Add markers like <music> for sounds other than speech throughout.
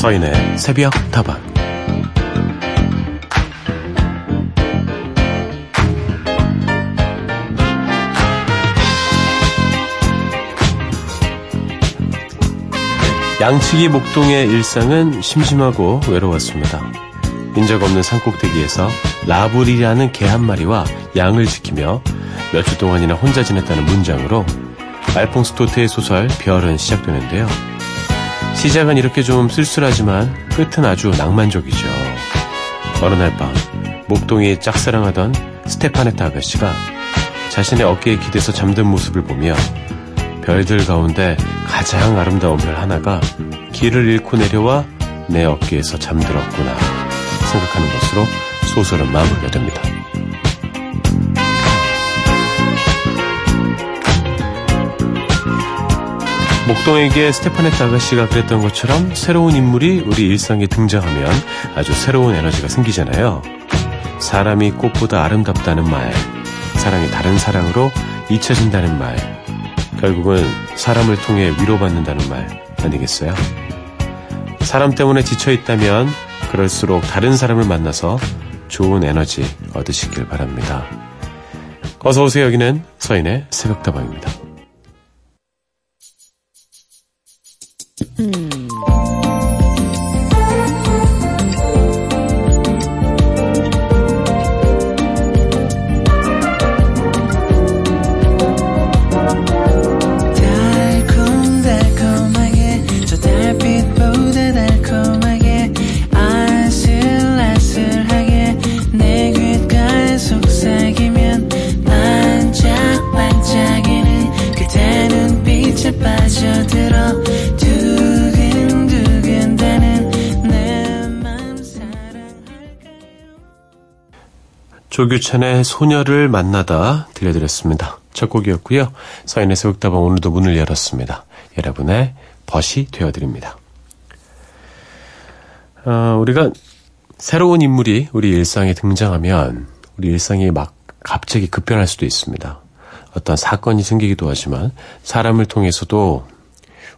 서인의 새벽 다방 양치기 목동의 일상은 심심하고 외로웠습니다. 인적 없는 산꼭대기에서 라불이라는 개 한 마리와 양을 지키며 몇 주 동안이나 혼자 지냈다는 문장으로 알퐁스 토트의 소설 별은 시작되는데요. 시작은 이렇게 좀 쓸쓸하지만 끝은 아주 낭만적이죠. 어느 날 밤, 목동이 짝사랑하던 스테파네타 아가씨가 자신의 어깨에 기대서 잠든 모습을 보며 별들 가운데 가장 아름다운 별 하나가 길을 잃고 내려와 내 어깨에서 잠들었구나 생각하는 것으로 소설은 마무리가 됩니다. 목동에게 스테파네트 아가씨가 그랬던 것처럼 새로운 인물이 우리 일상에 등장하면 아주 새로운 에너지가 생기잖아요. 사람이 꽃보다 아름답다는 말, 사랑이 다른 사랑으로 잊혀진다는 말, 결국은 사람을 통해 위로받는다는 말 아니겠어요? 사람 때문에 지쳐있다면 그럴수록 다른 사람을 만나서 좋은 에너지 얻으시길 바랍니다. 어서오세요. 여기는 서인의 새벽다방입니다. 조규찬의 소녀를 만나다 들려드렸습니다. 첫 곡이었고요. 서인의 새벽다방 오늘도 문을 열었습니다. 여러분의 벗이 되어드립니다. 어, 우리가 새로운 인물이 우리 일상에 등장하면 우리 일상이 막 갑자기 급변할 수도 있습니다. 어떤 사건이 생기기도 하지만 사람을 통해서도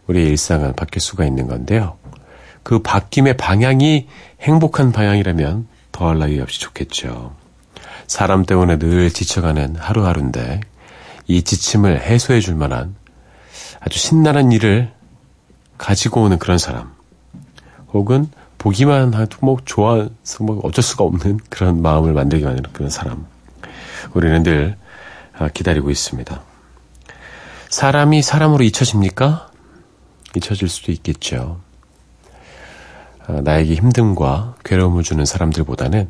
우리 일상은 바뀔 수가 있는 건데요. 그 바뀜의 방향이 행복한 방향이라면 더할 나위 없이 좋겠죠. 사람 때문에 늘 지쳐가는 하루하루인데 이 지침을 해소해 줄 만한 아주 신나는 일을 가지고 오는 그런 사람 혹은 보기만 해도 뭐 좋아서 뭐 어쩔 수가 없는 그런 마음을 만들게 만드는 그런 사람 우리는 늘 아, 기다리고 있습니다. 사람이 사람으로 잊혀집니까? 잊혀질 수도 있겠죠. 아, 나에게 힘듦과 괴로움을 주는 사람들보다는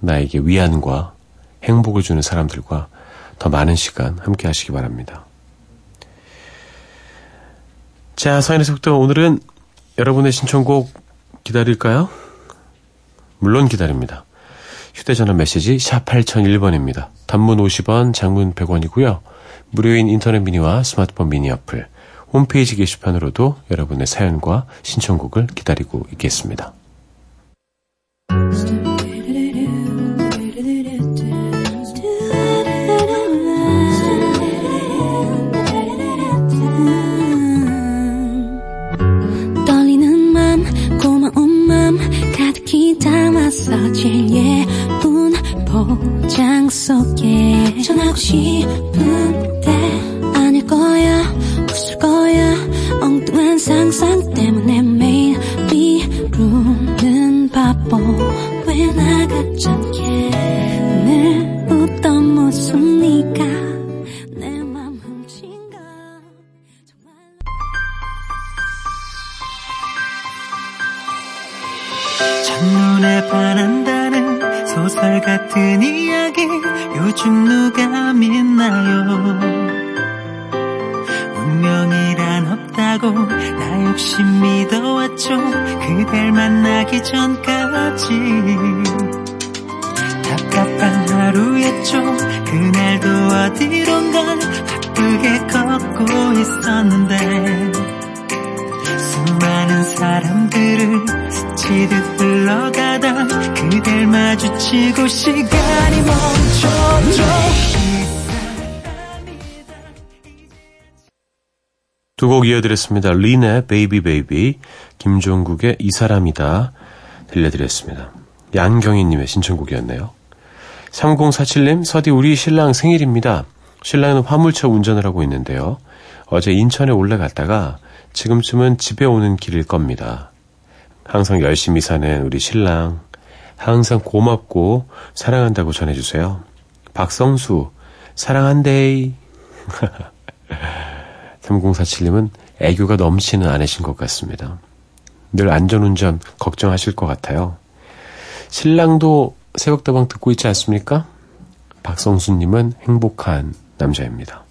나에게 위안과 행복을 주는 사람들과 더 많은 시간 함께 하시기 바랍니다. 자, 서인의 속도 오늘은 여러분의 신청곡 기다릴까요? 물론 기다립니다. 휴대전화 메시지 샵 8001번입니다. 단문 50원, 장문 100원이고요. 무료인 인터넷 미니와 스마트폰 미니 어플, 홈페이지 게시판으로도 여러분의 사연과 신청곡을 기다리고 있겠습니다. 제일 예쁜 포장 속에 전하고 싶은데 이어드렸습니다. 린의 Baby Baby, 김종국의 이 사람이다 들려드렸습니다. 양경희님의 신청곡이었네요. 3047님, 서디 우리 신랑 생일입니다. 신랑은 화물차 운전을 하고 있는데요. 어제 인천에 올라갔다가 지금쯤은 집에 오는 길일 겁니다. 항상 열심히 사는 우리 신랑, 항상 고맙고 사랑한다고 전해주세요. 박성수, 사랑한데이. 3047님은 <laughs> 애교가 넘치는 아내신 것 같습니다. 늘 안전운전 걱정하실 것 같아요. 신랑도 새벽다방 듣고 있지 않습니까? 박성수님은 행복한 남자입니다.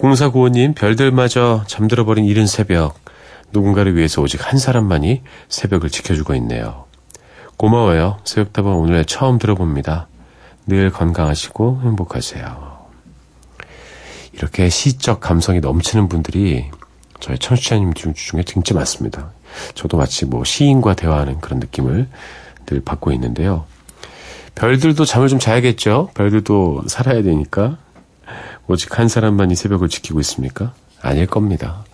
공사구호님, 별들마저 잠들어버린 이른 새벽. 누군가를 위해서 오직 한 사람만이 새벽을 지켜주고 있네요. 고마워요. 새벽다방 오늘 처음 들어봅니다. 늘 건강하시고 행복하세요. 이렇게 시적 감성이 넘치는 분들이 저희 청취자님 중에 진짜 많습니다. 저도 마치 뭐 시인과 대화하는 그런 느낌을 늘 받고 있는데요. 별들도 잠을 좀 자야겠죠? 별들도 살아야 되니까. 오직 한 사람만이 새벽을 지키고 있습니까? 아닐 겁니다.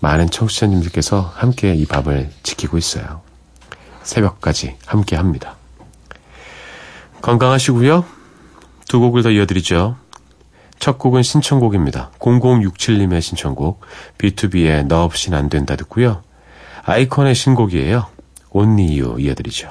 많은 청취자님들께서 함께 이 밤을 지키고 있어요. 새벽까지 함께 합니다. 건강하시고요. 두 곡을 더 이어드리죠. 첫 곡은 신청곡입니다. 0067님의 신청곡 B2B의 너 없인 안 된다 듣고요. 아이콘의 신곡이에요. Only You 이어드리죠.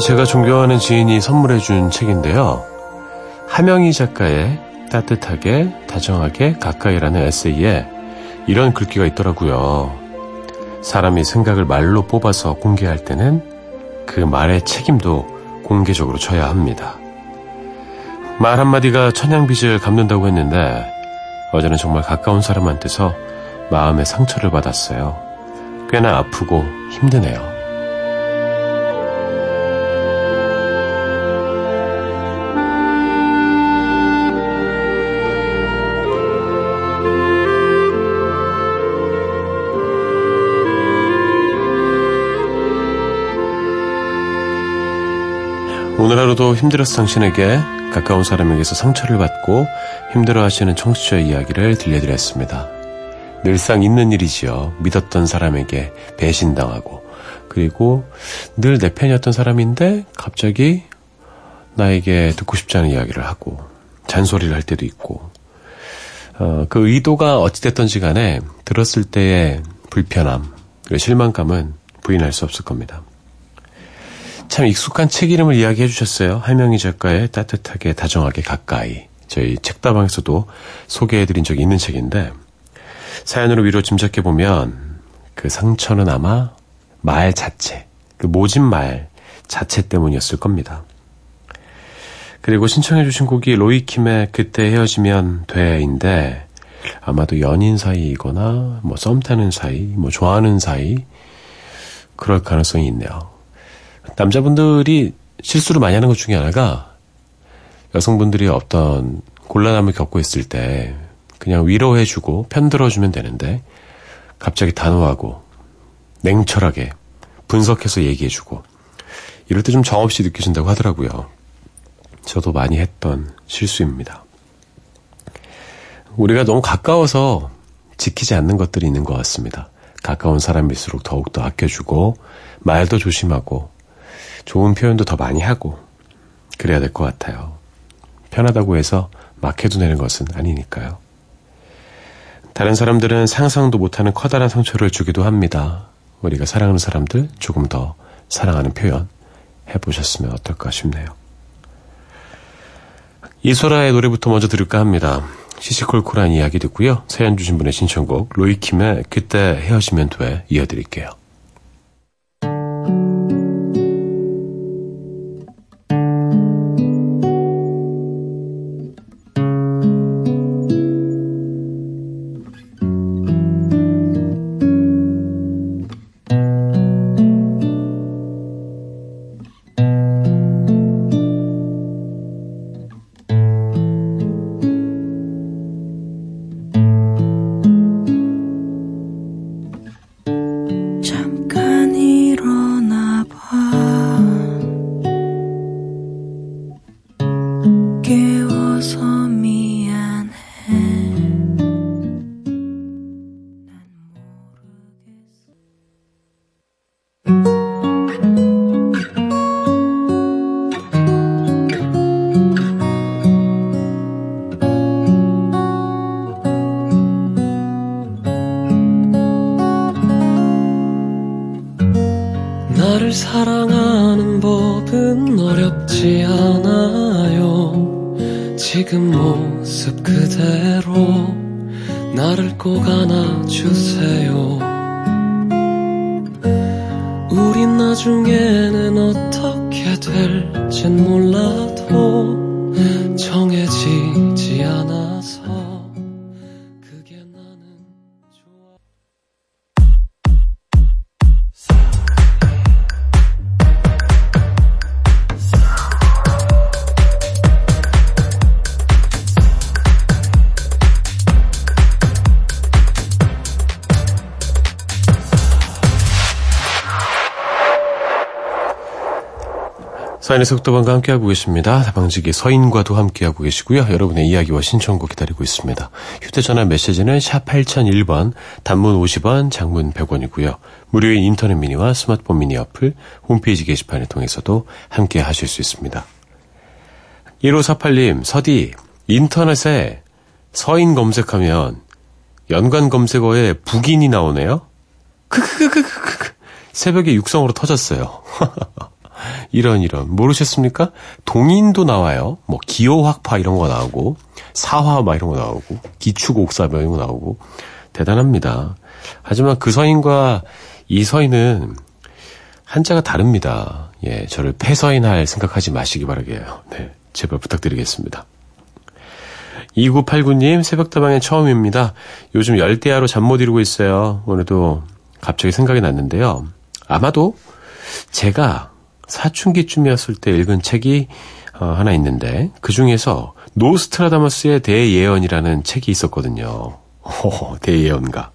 제가 존경하는 지인이 선물해준 책인데요. 하명희 작가의 따뜻하게, 다정하게, 가까이라는 에세이에 이런 글귀가 있더라고요. 사람이 생각을 말로 뽑아서 공개할 때는 그 말의 책임도 공개적으로 져야 합니다. 말 한마디가 천냥빚을 갚는다고 했는데 어제는 정말 가까운 사람한테서 마음의 상처를 받았어요. 꽤나 아프고 힘드네요. 오늘 하루도 힘들었어 당신에게 가까운 사람에게서 상처를 받고 힘들어하시는 청취자 이야기를 들려드렸습니다. 늘상 있는 일이지요. 믿었던 사람에게 배신당하고 그리고 늘 내 편이었던 사람인데 갑자기 나에게 듣고 싶지 않은 이야기를 하고 잔소리를 할 때도 있고 어, 그 의도가 어찌됐던지 간에 들었을 때의 불편함, 실망감은 부인할 수 없을 겁니다. 참 익숙한 책 이름을 이야기해 주셨어요. 할명희 작가의 따뜻하게 다정하게 가까이. 저희 책다방에서도 소개해 드린 적이 있는 책인데 사연으로 위로 짐작해 보면 그 상처는 아마 말 자체, 그 모진 말 자체 때문이었을 겁니다. 그리고 신청해 주신 곡이 로이킴의 그때 헤어지면 돼인데 아마도 연인 사이이거나 뭐 썸 타는 사이, 뭐 좋아하는 사이 그럴 가능성이 있네요. 남자분들이 실수를 많이 하는 것 중에 하나가 여성분들이 어떤 곤란함을 겪고 있을 때 그냥 위로해주고 편들어주면 되는데 갑자기 단호하고 냉철하게 분석해서 얘기해주고 이럴 때 좀 정없이 느껴진다고 하더라고요. 저도 많이 했던 실수입니다. 우리가 너무 가까워서 지키지 않는 것들이 있는 것 같습니다. 가까운 사람일수록 더욱더 아껴주고 말도 조심하고 좋은 표현도 더 많이 하고 그래야 될 것 같아요. 편하다고 해서 막 해도 되는 것은 아니니까요. 다른 사람들은 상상도 못하는 커다란 상처를 주기도 합니다. 우리가 사랑하는 사람들 조금 더 사랑하는 표현 해보셨으면 어떨까 싶네요. 이소라의 노래부터 먼저 들을까 합니다. 시시콜콜한 이야기 듣고요. 사연 주신 분의 신청곡 로이킴의 그때 헤어지면 돼 이어드릴게요. 사연의 속도방과 함께하고 계십니다. 다방지기 서인과도 함께하고 계시고요. 여러분의 이야기와 신청곡 기다리고 있습니다. 휴대전화 메시지는 샵 8001번, 단문 50원, 장문 100원이고요. 무료인 인터넷 미니와 스마트폰 미니 어플, 홈페이지 게시판을 통해서도 함께 하실 수 있습니다. 1548님, 서디, 인터넷에 서인 검색하면 연관 검색어에 북인이 나오네요? 크크크크크크. 새벽에 육성으로 터졌어요. <laughs> 이런 이런 모르셨습니까? 동인도 나와요. 뭐 기호학파 이런 거 나오고 사화 막 이런 거 나오고 기축옥사 뭐 이런 거 나오고 대단합니다. 하지만 그 서인과 이 서인은 한자가 다릅니다. 예, 저를 폐서인할 생각하지 마시기 바라게요. 네, 제발 부탁드리겠습니다. 2989님 새벽다방에 처음입니다. 요즘 열대야로 잠 못 이루고 있어요. 오늘도 갑자기 생각이 났는데요. 아마도 제가 사춘기쯤이었을 때 읽은 책이 어, 하나 있는데 그 중에서 노스트라다무스의 대예언이라는 책이 있었거든요. 호, 대예언가.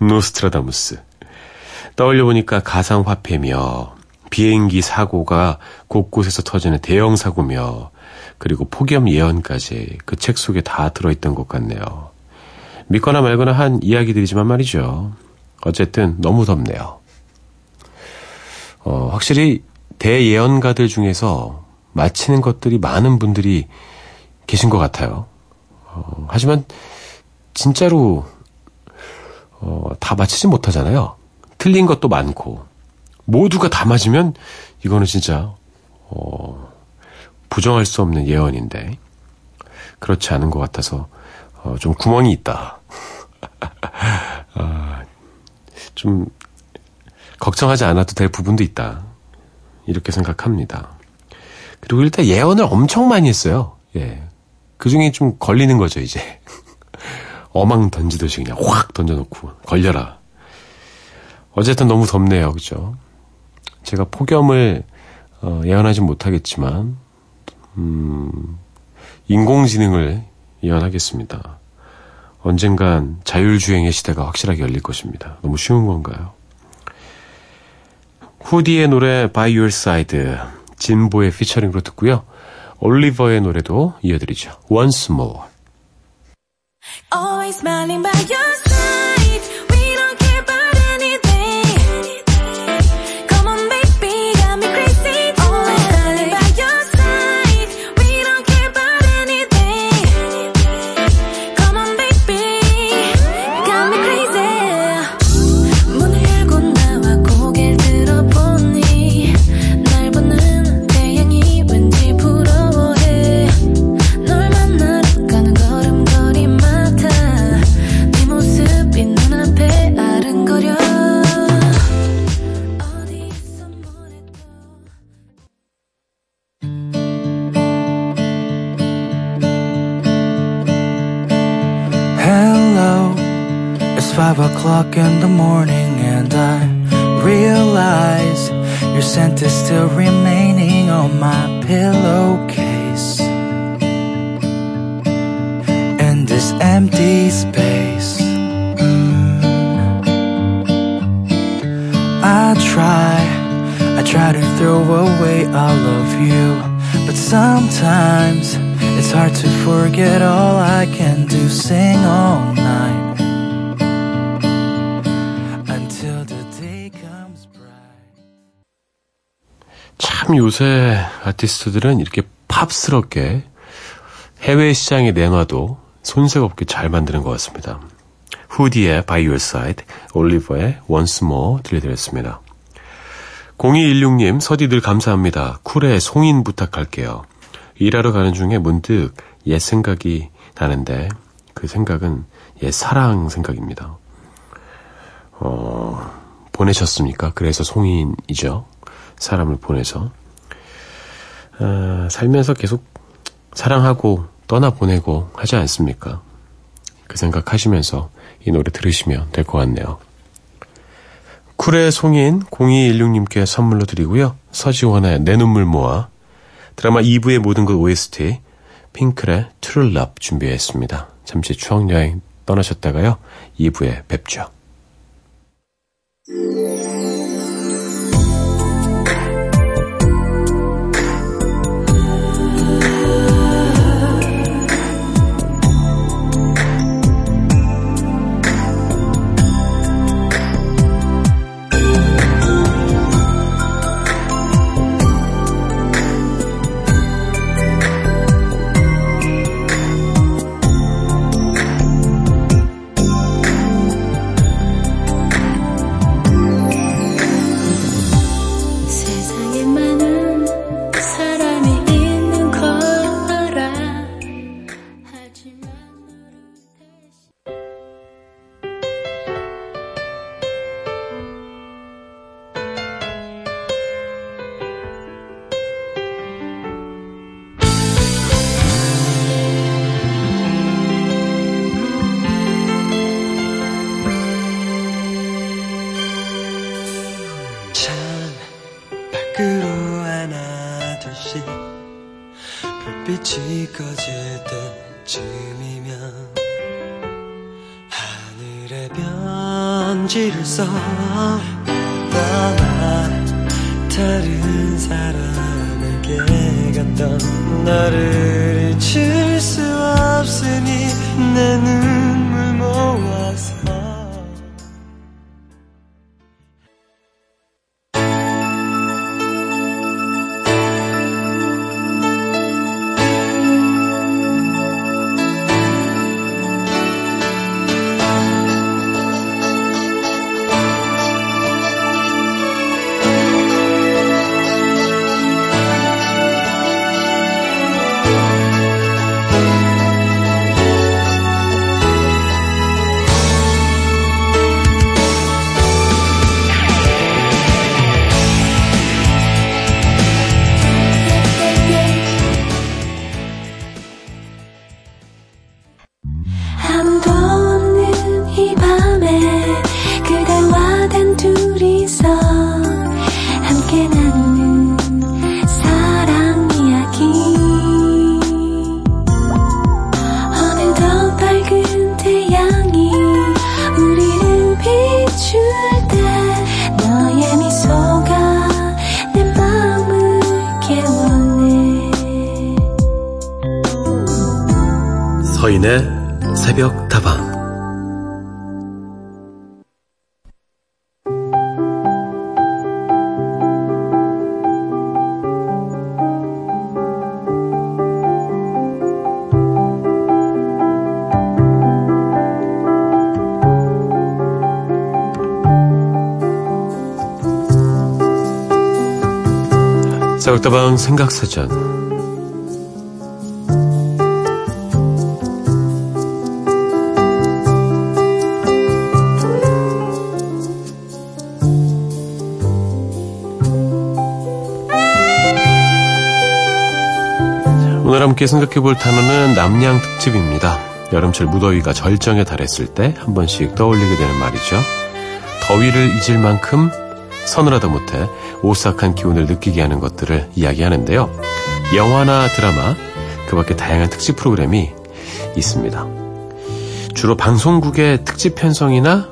노스트라다무스. 떠올려 보니까 가상 화폐며 비행기 사고가 곳곳에서 터지는 대형 사고며 그리고 폭염 예언까지 그 책 속에 다 들어있던 것 같네요. 믿거나 말거나 한 이야기들이지만 말이죠. 어쨌든 너무 덥네요. 어, 확실히 대예언가들 중에서 마치는 것들이 많은 분들이 계신 것 같아요. 어, 하지만 진짜로 어, 다 맞히지 못하잖아요. 틀린 것도 많고 모두가 다 맞으면 이거는 진짜 어, 부정할 수 없는 예언인데 그렇지 않은 것 같아서 어, 좀 구멍이 있다. 어, <laughs> 좀 걱정하지 않아도 될 부분도 있다. 이렇게 생각합니다. 그리고 일단 예언을 엄청 많이 했어요. 예. 그 중에 좀 걸리는 거죠, 이제. <laughs> 어망 던지듯이 그냥 확 던져놓고, 걸려라. 어쨌든 너무 덥네요, 그죠? 제가 폭염을, 어, 예언하지 못하겠지만, 음, 인공지능을 예언하겠습니다. 언젠간 자율주행의 시대가 확실하게 열릴 것입니다. 너무 쉬운 건가요? 후디의 노래 By Your Side 진보의 피처링으로 듣고요. 올리버의 노래도 이어드리죠. Once More. 아티스트들은 이렇게 팝스럽게 해외 시장에 내놔도 손색 없게 잘 만드는 것 같습니다. 후디의 By Your Side, 올리버의 Once More 들려드렸습니다. 0216님, 서디 늘 감사합니다. 쿨의 송인 부탁할게요. 일하러 가는 중에 문득 옛 생각이 나는데 그 생각은 옛 사랑 생각입니다. 어, 보내셨습니까? 그래서 송인이죠. 사람을 보내서. 어, 살면서 계속 사랑하고 떠나보내고 하지 않습니까? 그 생각 하시면서 이 노래 들으시면 될 것 같네요. 쿨의 송인 0216님께 선물로 드리고요. 서지원의 내 눈물 모아 드라마 2부의 모든 것 OST 핑클의 True 준비했습니다. 잠시 추억여행 떠나셨다가요. 2부에 뵙죠. 새벽다방 생각사전 오늘 함께 생각해 볼 단어는 남양 특집입니다. 여름철 무더위가 절정에 달했을 때 한 번씩 떠올리게 되는 말이죠. 더위를 잊을 만큼 서늘하다 못해 오싹한 기운을 느끼게 하는 것들을 이야기하는데요. 영화나 드라마, 그 밖에 다양한 특집 프로그램이 있습니다. 주로 방송국의 특집 편성이나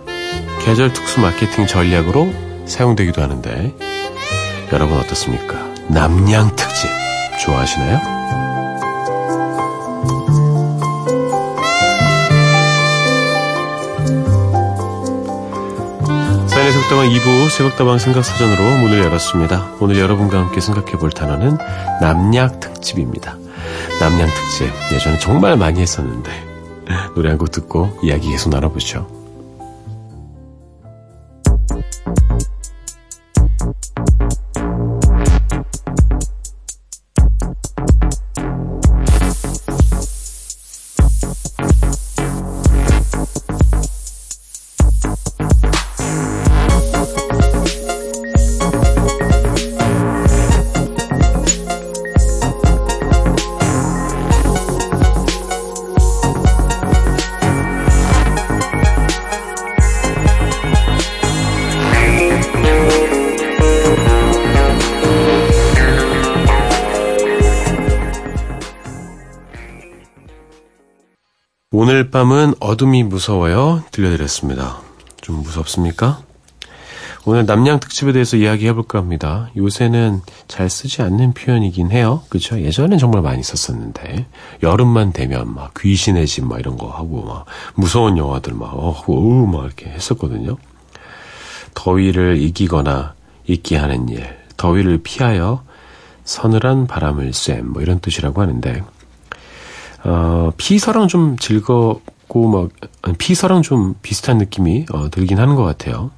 계절 특수 마케팅 전략으로 사용되기도 하는데 여러분 어떻습니까? 남양 특집 좋아하시나요? 속다방 2부 새벽다방 생각사전으로 문을 열었습니다. 오늘 여러분과 함께 생각해 볼 단어는 남양 특집입니다. 남양 특집 예전에 정말 많이 했었는데 노래 한 곡 듣고 이야기 계속 나눠보죠. 밤은 어둠이 무서워요. 들려드렸습니다. 좀 무섭습니까? 오늘 남양 특집에 대해서 이야기해 볼까 합니다. 요새는 잘 쓰지 않는 표현이긴 해요. 그렇죠? 예전엔 정말 많이 썼었는데 여름만 되면 막 귀신의 집 막 이런 거 하고 막 무서운 영화들 막 어우 막 이렇게 했었거든요. 더위를 이기거나 잊게 하는 일, 더위를 피하여 서늘한 바람을 쐰, 뭐 이런 뜻이라고 하는데, 어, 피서랑 좀 즐겁고, 막, 아니, 피서랑 좀 비슷한 느낌이 어, 들긴 하는 것 같아요.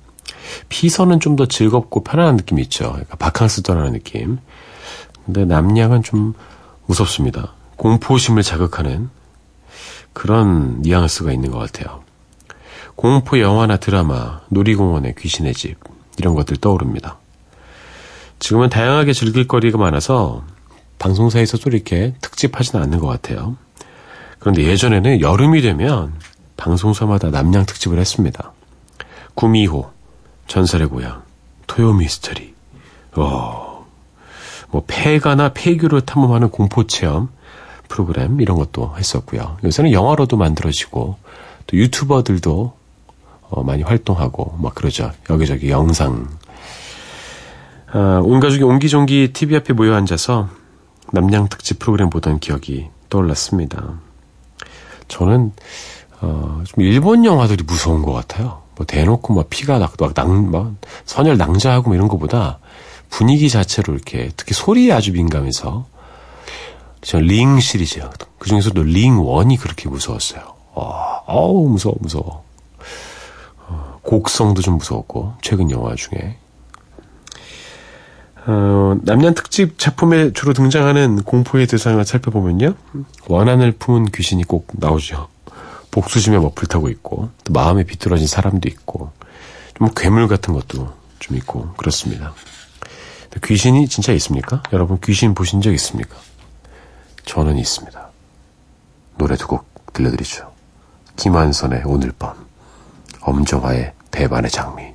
피서는 좀 더 즐겁고 편안한 느낌이 있죠. 그러니까 바캉스 떠나는 느낌. 근데 남양은 좀 무섭습니다. 공포심을 자극하는 그런 뉘앙스가 있는 것 같아요. 공포 영화나 드라마, 놀이공원의 귀신의 집, 이런 것들 떠오릅니다. 지금은 다양하게 즐길 거리가 많아서 방송사에서도 이렇게 특집하지는 않는 것 같아요. 그런데 예전에는 여름이 되면 방송사마다 남양 특집을 했습니다. 구미호, 전설의 고향, 토요 미스터리, 어, 뭐 폐가나 폐교를 탐험하는 공포 체험 프로그램 이런 것도 했었고요. 요새는 영화로도 만들어지고 또 유튜버들도 어, 많이 활동하고 막 그러죠. 여기저기 영상 아, 온 가족이 옹기종기 TV 앞에 모여 앉아서 남양 특집 프로그램 보던 기억이 떠올랐습니다. 저는 어, 좀 일본 영화들이 무서운 것 같아요. 뭐 대놓고 막 피가 막, 막, 낭, 막 선열 낭자하고 뭐 이런 것보다 분위기 자체로 이렇게 특히 소리에 아주 민감해서 저는 링 시리즈 그 중에서도 링 1이 그렇게 무서웠어요. 어, 어우 무서워 무서워. 어, 곡성도 좀 무서웠고 최근 영화 중에 어, 남양 특집 작품에 주로 등장하는 공포의 대상을 살펴보면요. 원한을 품은 귀신이 꼭 나오죠. 복수심에 머플 타고 있고, 또 마음에 비뚤어진 사람도 있고, 좀 괴물 같은 것도 좀 있고, 그렇습니다. 귀신이 진짜 있습니까? 여러분 귀신 보신 적 있습니까? 저는 있습니다. 노래 두 곡 들려드리죠. 김한선의 오늘 밤, 엄정화의 대반의 장미.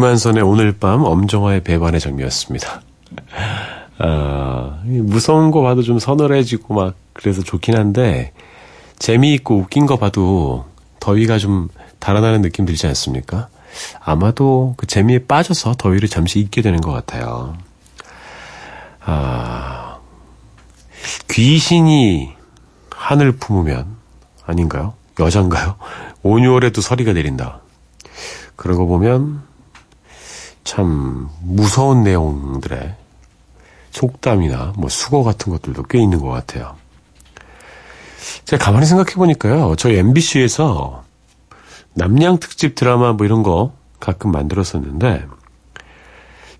김한선의 오늘 밤 엄정화의 배반의 장미였습니다. 아, 이 무서운 거 봐도 좀 서늘해지고 막 그래서 좋긴 한데 재미있고 웃긴 거 봐도 더위가 좀 달아나는 느낌 들지 않습니까? 아마도 그 재미에 빠져서 더위를 잠시 잊게 되는 것 같아요. 아, 귀신이 하늘 품으면 아닌가요? 여잔가요? 온유월에도 서리가 내린다. 그러고 보면 참 무서운 내용들의 속담이나 뭐 수거 같은 것들도 꽤 있는 것 같아요. 제가 가만히 생각해 보니까요. 저희 MBC에서 남양 특집 드라마 뭐 이런 거 가끔 만들었었는데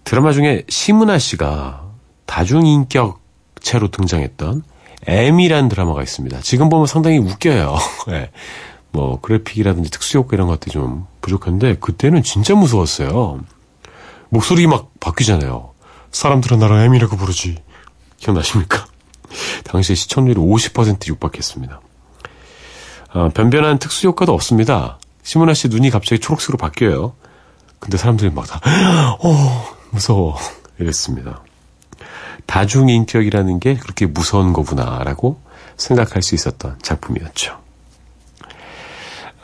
드라마 중에 심은하 씨가 다중인격체로 등장했던 M이라는 드라마가 있습니다. 지금 보면 상당히 웃겨요. 네. <laughs> 뭐 그래픽이라든지 특수효과 이런 것들이 좀 부족한데 그때는 진짜 무서웠어요. 목소리 막 바뀌잖아요. 사람들은 나를 M이라고 부르지. 기억나십니까? <laughs> 당시 시청률이 50% 육박했습니다. 아, 변변한 특수 효과도 없습니다. 시문아 씨 눈이 갑자기 초록색으로 바뀌어요. 근데 사람들이 막 다, <gasps> 어, 무서워. <laughs> 이랬습니다. 다중인격이라는 게 그렇게 무서운 거구나라고 생각할 수 있었던 작품이었죠.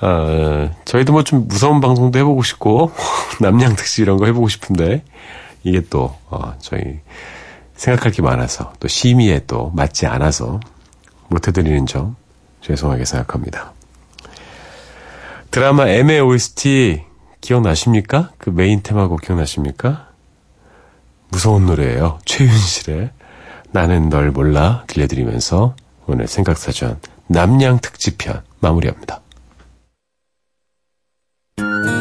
아, 저희도 뭐 좀 무서운 방송도 해보고 싶고, <laughs> 남양특시 이런 거 해보고 싶은데, 이게 또, 어, 저희 생각할 게 많아서, 또 심의에 또 맞지 않아서 못해드리는 점 죄송하게 생각합니다. 드라마 M의 OST 기억나십니까? 그 메인 테마곡 기억나십니까? 무서운 노래예요. 최윤실의 나는 널 몰라 들려드리면서 오늘 생각사전 남양 특집편 마무리합니다. 영원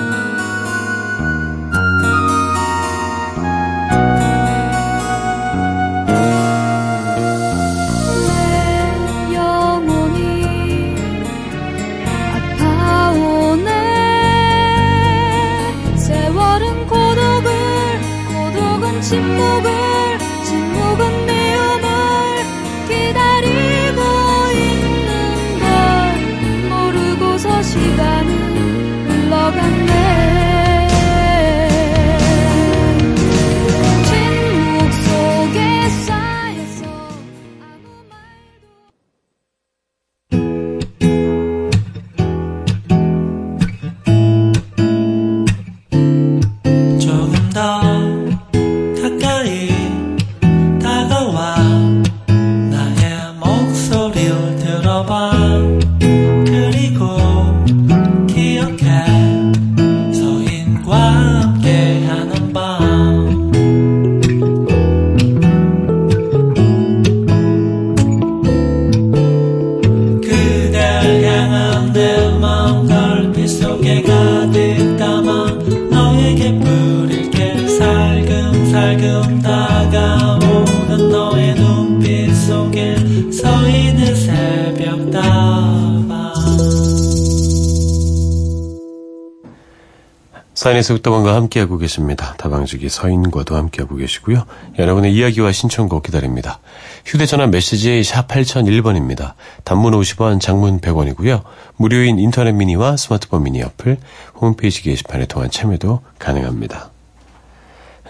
사인의 속다방과 함께하고 계십니다. 다방지기 서인과도 함께하고 계시고요. 여러분의 이야기와 신청곡 기다립니다. 휴대전화 메시지 샵 8001번입니다. 단문 50원, 장문 100원이고요. 무료인 인터넷 미니와 스마트폰 미니 어플, 홈페이지 게시판에 통한 참여도 가능합니다.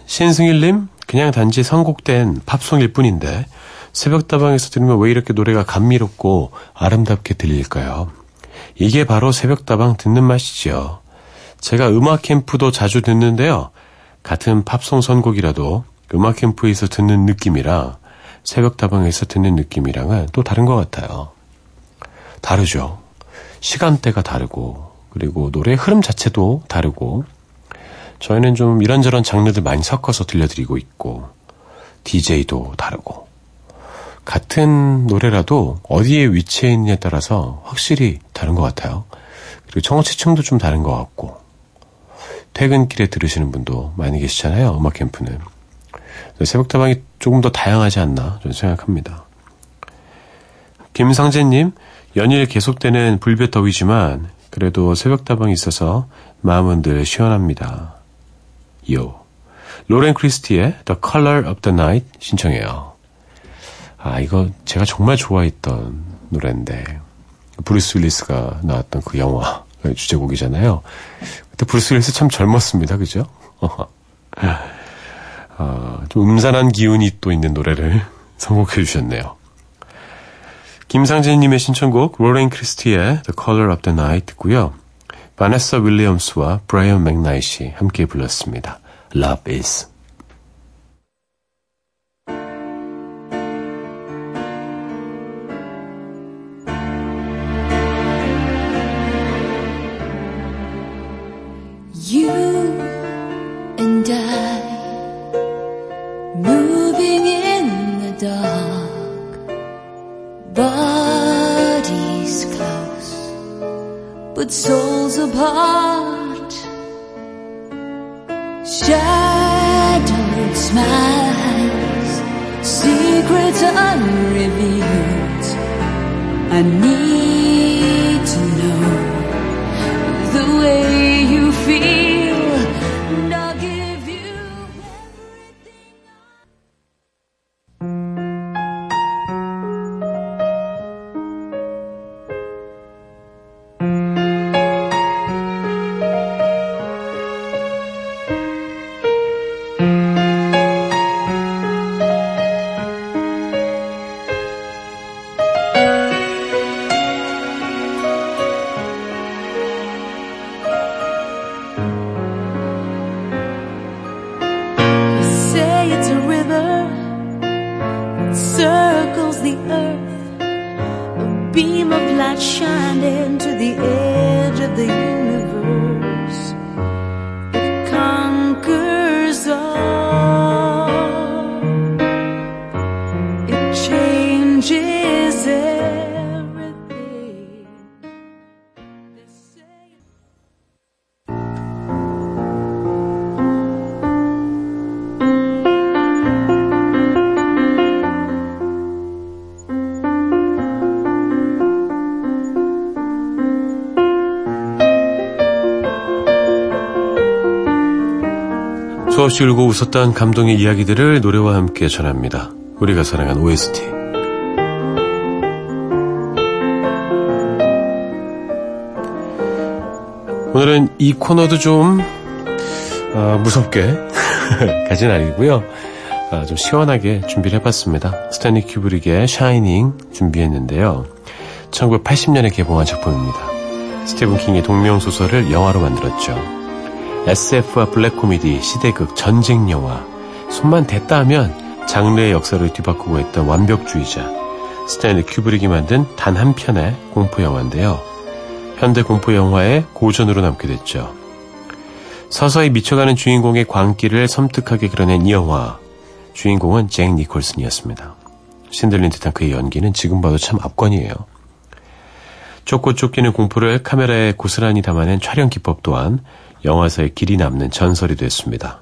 신승일님, 그냥 단지 선곡된 팝송일 뿐인데 새벽다방에서 들으면 왜 이렇게 노래가 감미롭고 아름답게 들릴까요? 이게 바로 새벽다방 듣는 맛이지요. 제가 음악 캠프도 자주 듣는데요. 같은 팝송 선곡이라도 음악 캠프에서 듣는 느낌이랑 새벽 다방에서 듣는 느낌이랑은 또 다른 것 같아요. 다르죠. 시간대가 다르고, 그리고 노래 흐름 자체도 다르고, 저희는 좀 이런저런 장르들 많이 섞어서 들려드리고 있고, DJ도 다르고, 같은 노래라도 어디에 위치해 있느냐에 따라서 확실히 다른 것 같아요. 그리고 청취층도 좀 다른 것 같고, 퇴근길에 들으시는 분도 많이 계시잖아요. 음악 캠프는. 새벽다방이 조금 더 다양하지 않나 저는 생각합니다. 김상재님, 연일 계속되는 불볕 더위지만 그래도 새벽다방이 있어서 마음은 늘 시원합니다. 요. 로렌 크리스티의 The Color of the Night 신청해요. 아, 이거 제가 정말 좋아했던 노래인데 브루스 윌리스가 나왔던 그 영화 주제곡이잖아요. 그때 브루스 윌리스 참 젊었습니다. 그죠? <laughs> 어, 좀 음산한 기운이 또 있는 노래를 <laughs> 선곡해 주셨네요. 김상진님의 신청곡 로렌 크리스티의 The Color of the Night 듣고요. 바네사 윌리엄스와 브라이언 맥나이시 함께 불렀습니다. Love is. You and I 없이 울고 웃었던 감동의 이야기들을 노래와 함께 전합니다. 우리가 사랑한 OST. 오늘은 이 코너도 좀 어, 무섭게 <laughs> 가진 아니고요. 아, 좀 시원하게 준비를 해봤습니다. 스탠리 큐브릭의 샤이닝 준비했는데요. 1980년에 개봉한 작품입니다. 스티븐 킹의 동명 소설을 영화로 만들었죠. SF와 블랙 코미디, 시대극, 전쟁 영화. 손만 댔다 하면 장르의 역사를 뒤바꾸고 있던 완벽주의자 스탠리 큐브릭이 만든 단 한 편의 공포 영화인데요. 현대 공포 영화의 고전으로 남게 됐죠. 서서히 미쳐가는 주인공의 광기를 섬뜩하게 그려낸 이 영화. 주인공은 잭 니콜슨이었습니다. 신들린 듯한 그의 연기는 지금 봐도 참 압권이에요. 쫓고 쫓기는 공포를 카메라에 고스란히 담아낸 촬영 기법 또한 영화사에 길이 남는 전설이 됐습니다.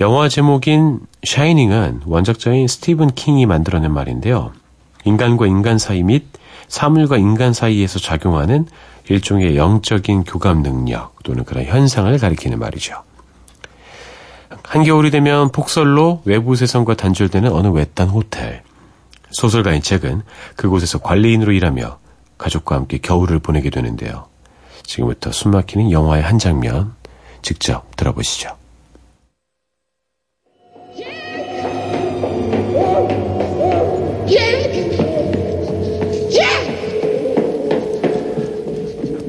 영화 제목인 샤이닝은 원작자인 스티븐 킹이 만들어낸 말인데요. 인간과 인간 사이 및 사물과 인간 사이에서 작용하는 일종의 영적인 교감 능력 또는 그런 현상을 가리키는 말이죠. 한겨울이 되면 폭설로 외부 세상과 단절되는 어느 외딴 호텔. 소설가인 잭은 그곳에서 관리인으로 일하며 가족과 함께 겨울을 보내게 되는데요. 지금부터 숨막히는 영화의 한 장면 직접 들어보시죠.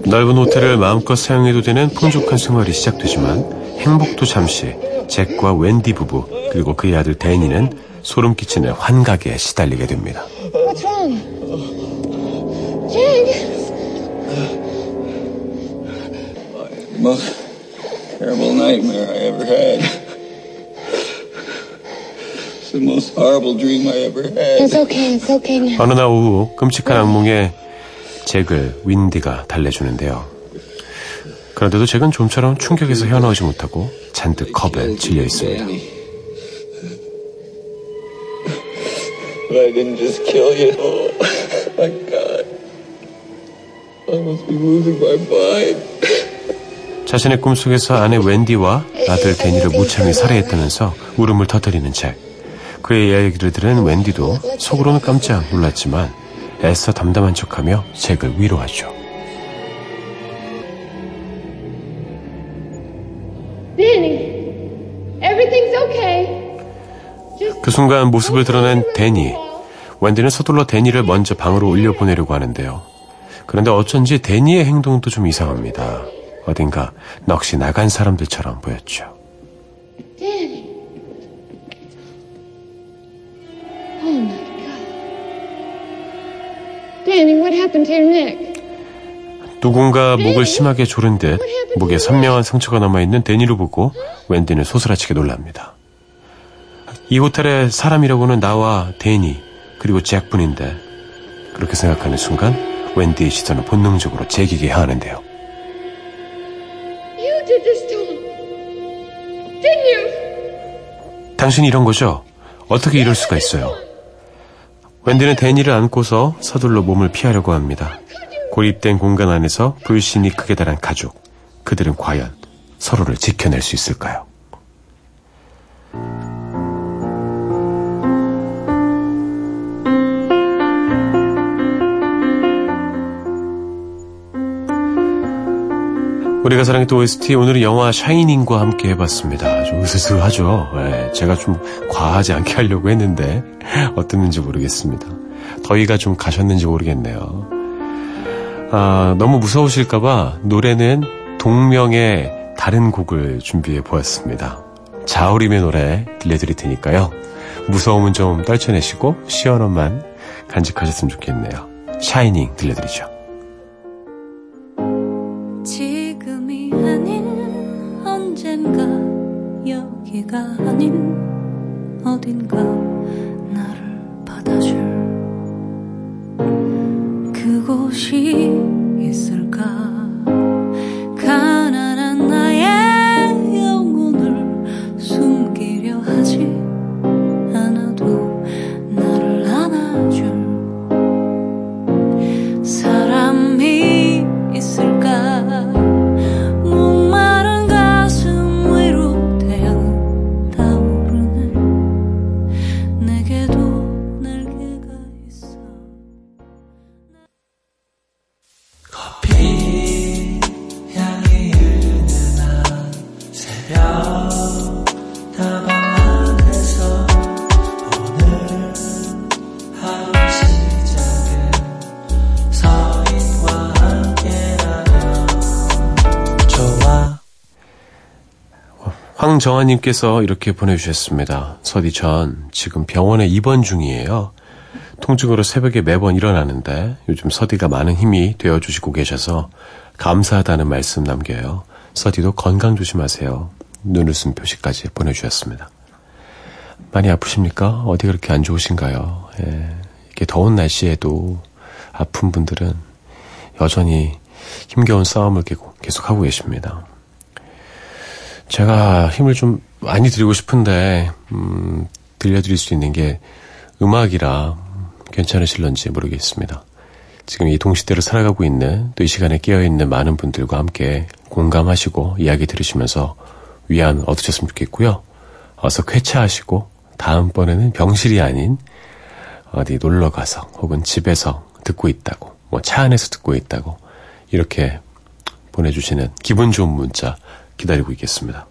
넓은 호텔을 마음껏 사용해도 되는 풍족한 생활이 시작되지만 행복도 잠시 잭과 웬디 부부 그리고 그의 아들 데니는 소름 끼치는 환각에 시달리게 됩니다. Jake! Most terrible nightmare I ever had. It's the most horrible dream I ever had. It's okay, it's okay now. 어느 날 오후 끔찍한 악몽에 잭을 윈디가 달래주는데요. 그런데도 잭은 좀처럼 충격에서 헤어나오지 못하고 잔뜩 겁에 질려 있습니다. But I didn't just kill you. Oh, my God. I must be losing my mind. 자신의 꿈속에서 아내 웬디와 아들 데니를 무참히 살해했다면서 울음을 터뜨리는 잭. 그의 이야기를 들은 웬디도 속으로는 깜짝 놀랐지만 애써 담담한 척하며 잭을 위로하죠. 그 순간 모습을 드러낸 데니. 웬디는 서둘러 데니를 먼저 방으로 올려보내려고 하는데요. 그런데 어쩐지 데니의 행동도 좀 이상합니다. 어딘가 넋이 나간 사람들처럼 보였죠. 누군가 목을 심하게 조른 듯 목에 선명한 상처가 남아있는 데니를 보고 웬디는 소스라치게 놀랍니다. 이 호텔에 사람이라고는 나와 데니 그리고 잭뿐인데 그렇게 생각하는 순간 웬디의 시선은 본능적으로 제기게 하는데요. 당신이 이런 거죠? 어떻게 이럴 수가 있어요? 웬디는 데니를 안고서 서둘러 몸을 피하려고 합니다. 고립된 공간 안에서 불신이 크게 달한 가족. 그들은 과연 서로를 지켜낼 수 있을까요? 우리가 사랑했던 OST 오늘은 영화 샤이닝과 함께 해봤습니다. 좀 으스스하죠. 예, 제가 좀 과하지 않게 하려고 했는데 어땠는지 모르겠습니다. 더위가 좀 가셨는지 모르겠네요. 아, 너무 무서우실까봐 노래는 동명의 다른 곡을 준비해 보았습니다. 자우림의 노래 들려드릴 테니까요. 무서움은 좀 떨쳐내시고 시원함만 간직하셨으면 좋겠네요. 샤이닝 들려드리죠. 황정아님께서 이렇게 보내주셨습니다. 서디 전 지금 병원에 입원 중이에요. 통증으로 새벽에 매번 일어나는데 요즘 서디가 많은 힘이 되어주시고 계셔서 감사하다는 말씀 남겨요. 서디도 건강 조심하세요. 눈웃음 표시까지 보내주셨습니다. 많이 아프십니까? 어디 그렇게 안 좋으신가요? 예, 이렇게 더운 날씨에도 아픈 분들은 여전히 힘겨운 싸움을 계속- 계속하고 계십니다. 제가 힘을 좀 많이 드리고 싶은데, 음, 들려드릴 수 있는 게 음악이라 괜찮으실런지 모르겠습니다. 지금 이 동시대를 살아가고 있는 또 이 시간에 깨어있는 많은 분들과 함께 공감하시고 이야기 들으시면서 위안 얻으셨으면 좋겠고요. 어서 쾌차하시고 다음번에는 병실이 아닌 어디 놀러 가서 혹은 집에서 듣고 있다고, 뭐 차 안에서 듣고 있다고 이렇게 보내주시는 기분 좋은 문자 기다리고 있겠습니다.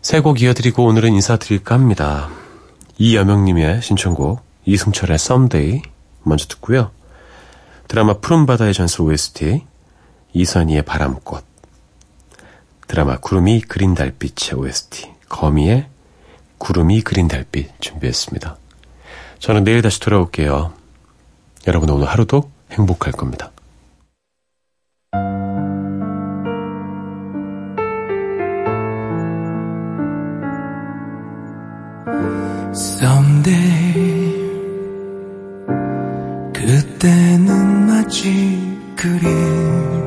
새 곡 이어드리고 오늘은 인사드릴까 합니다. 이여명님의 신청곡 이승철의 Someday 먼저 듣고요. 드라마 푸른바다의 전설 OST 이선희의 바람꽃 드라마 구름이 그린 달빛의 OST 거미의 구름이 그린 달빛 준비했습니다. 저는 내일 다시 돌아올게요. 여러분 오늘 하루도 행복할 겁니다. Someday 그때는 마치 그림